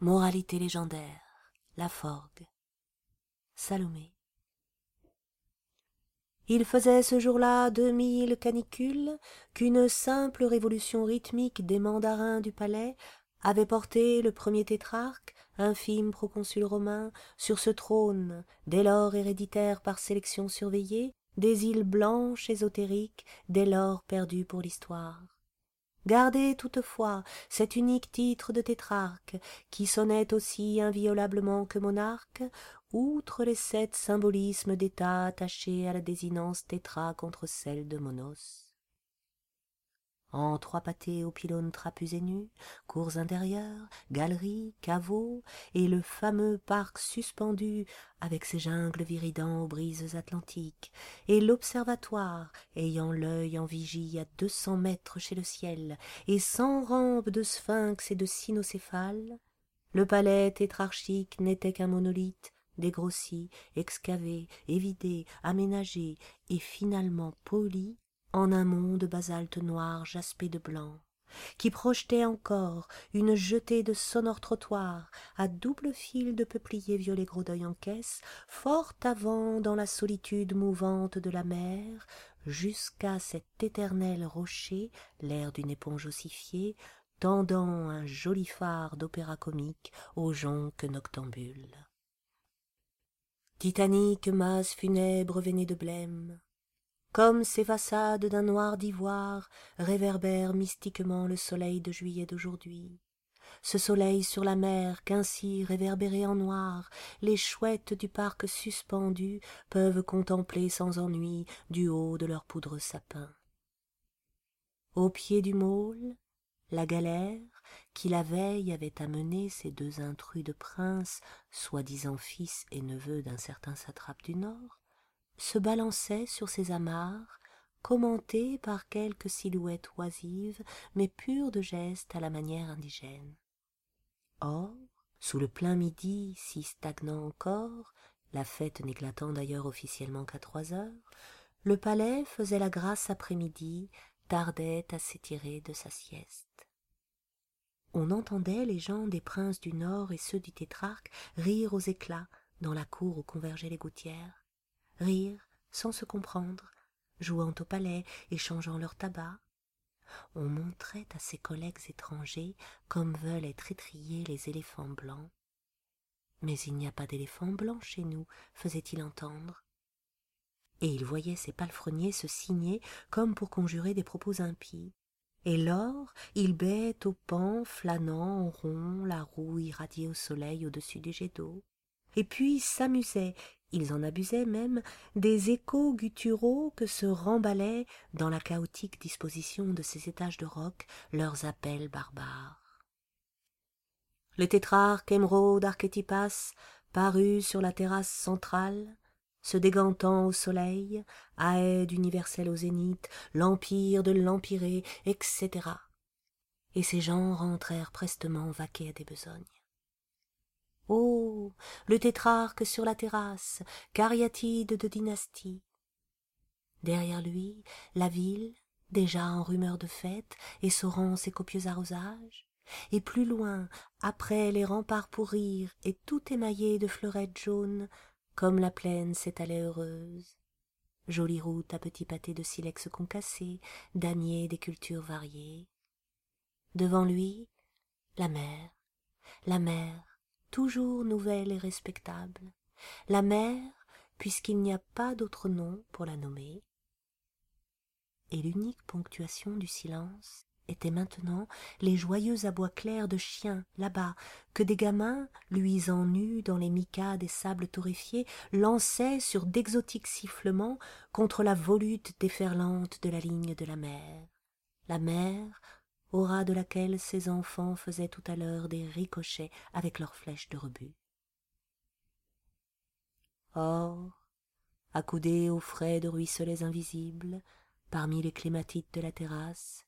Moralité légendaire. La Forgue. Salomé. Il faisait ce jour-là deux mille canicules qu'une simple révolution rythmique des mandarins du palais avait porté le premier tétrarque, infime proconsul romain, sur ce trône, dès lors héréditaire par sélection surveillée, des îles blanches ésotériques, dès lors perdues pour l'histoire. Gardez toutefois cet unique titre de tétrarque, qui sonnait aussi inviolablement que monarque, outre les sept symbolismes d'état attachés à la désinence tétra contre celle de monos en trois pâtés aux pylônes trapus et nus, cours intérieures, galeries, caveaux, et le fameux parc suspendu avec ses jungles viridants aux brises atlantiques, et l'observatoire ayant l'œil en vigie à deux cents mètres chez le ciel, et cent rampes de sphinx et de cynocéphales, le palais tétrarchique n'était qu'un monolithe, dégrossi, excavé, évidé, aménagé et finalement poli en un monde de basalte noir jaspé de blanc qui projetait encore une jetée de sonores trottoirs à double fil de peupliers violets gros d'œil en caisse fort avant dans la solitude mouvante de la mer jusqu'à cet éternel rocher l'air d'une éponge ossifiée tendant un joli phare d'opéra comique aux jonques noctambules. Titanique masse funèbre veinée de blême comme ces façades d'un noir d'ivoire réverbère mystiquement le soleil de juillet d'aujourd'hui. Ce soleil sur la mer qu'ainsi réverbéré en noir les chouettes du parc suspendu peuvent contempler sans ennui du haut de leur poudreux sapin. Au pied du môle la galère qui la veille avait amené ces deux intrus de princes soi-disant fils et neveux d'un certain satrape du nord se balançait sur ses amarres commentées par quelques silhouettes oisives mais pures de gestes à la manière indigène. Or sous le plein midi si stagnant encore la fête n'éclatant d'ailleurs officiellement qu'à trois heures le palais faisait la grasse après-midi tardait à s'étirer de sa sieste. On entendait les gens des princes du nord et ceux du tétrarque rire aux éclats dans la cour où convergeaient les gouttières rire sans se comprendre jouant au palais échangeant leur tabac. On montrait à ses collègues étrangers comme veulent être étriés les éléphants blancs. Mais il n'y a pas d'éléphants blancs chez nous faisait-il entendre. Et il voyait ses palefreniers se signer comme pour conjurer des propos impies. Et lors il bête au pan flânant en rond la roue irradiée au soleil au-dessus des jets d'eau et puis s'amusaient ils en abusaient même des échos gutturaux que se remballaient dans la chaotique disposition de ces étages de roc leurs appels barbares. Le tétrarque émeraude archétypas parut sur la terrasse centrale se dégantant au soleil aide universelle au zénith l'empire de l'empiré etc et ces gens rentrèrent prestement vaquer à des besognes oh le tétrarque sur la terrasse cariatide de dynastie. Derrière lui la ville déjà en rumeur de fête essorant ses copieux arrosages. Et plus loin après les remparts pour rire et tout émaillé de fleurettes jaunes comme la plaine s'étalait heureuse. Jolie route à petits pâtés de silex concassés damiers des cultures variées. Devant lui la mer la mer toujours nouvelle et respectable. La mer puisqu'il n'y a pas d'autre nom pour la nommer. Et l'unique ponctuation du silence était maintenant les joyeux abois clairs de chiens là-bas que des gamins luisant nus dans les micas des sables torréfiés lançaient sur d'exotiques sifflements contre la volute déferlante de la ligne de la mer. La mer au ras de laquelle ses enfants faisaient tout à l'heure des ricochets avec leurs flèches de rebut. Or accoudés aux frais de ruisselets invisibles parmi les clématites de la terrasse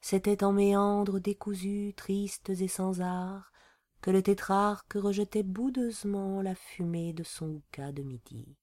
c'était en méandres décousus tristes et sans art que le tétrarque rejetait boudeusement la fumée de son houka de midi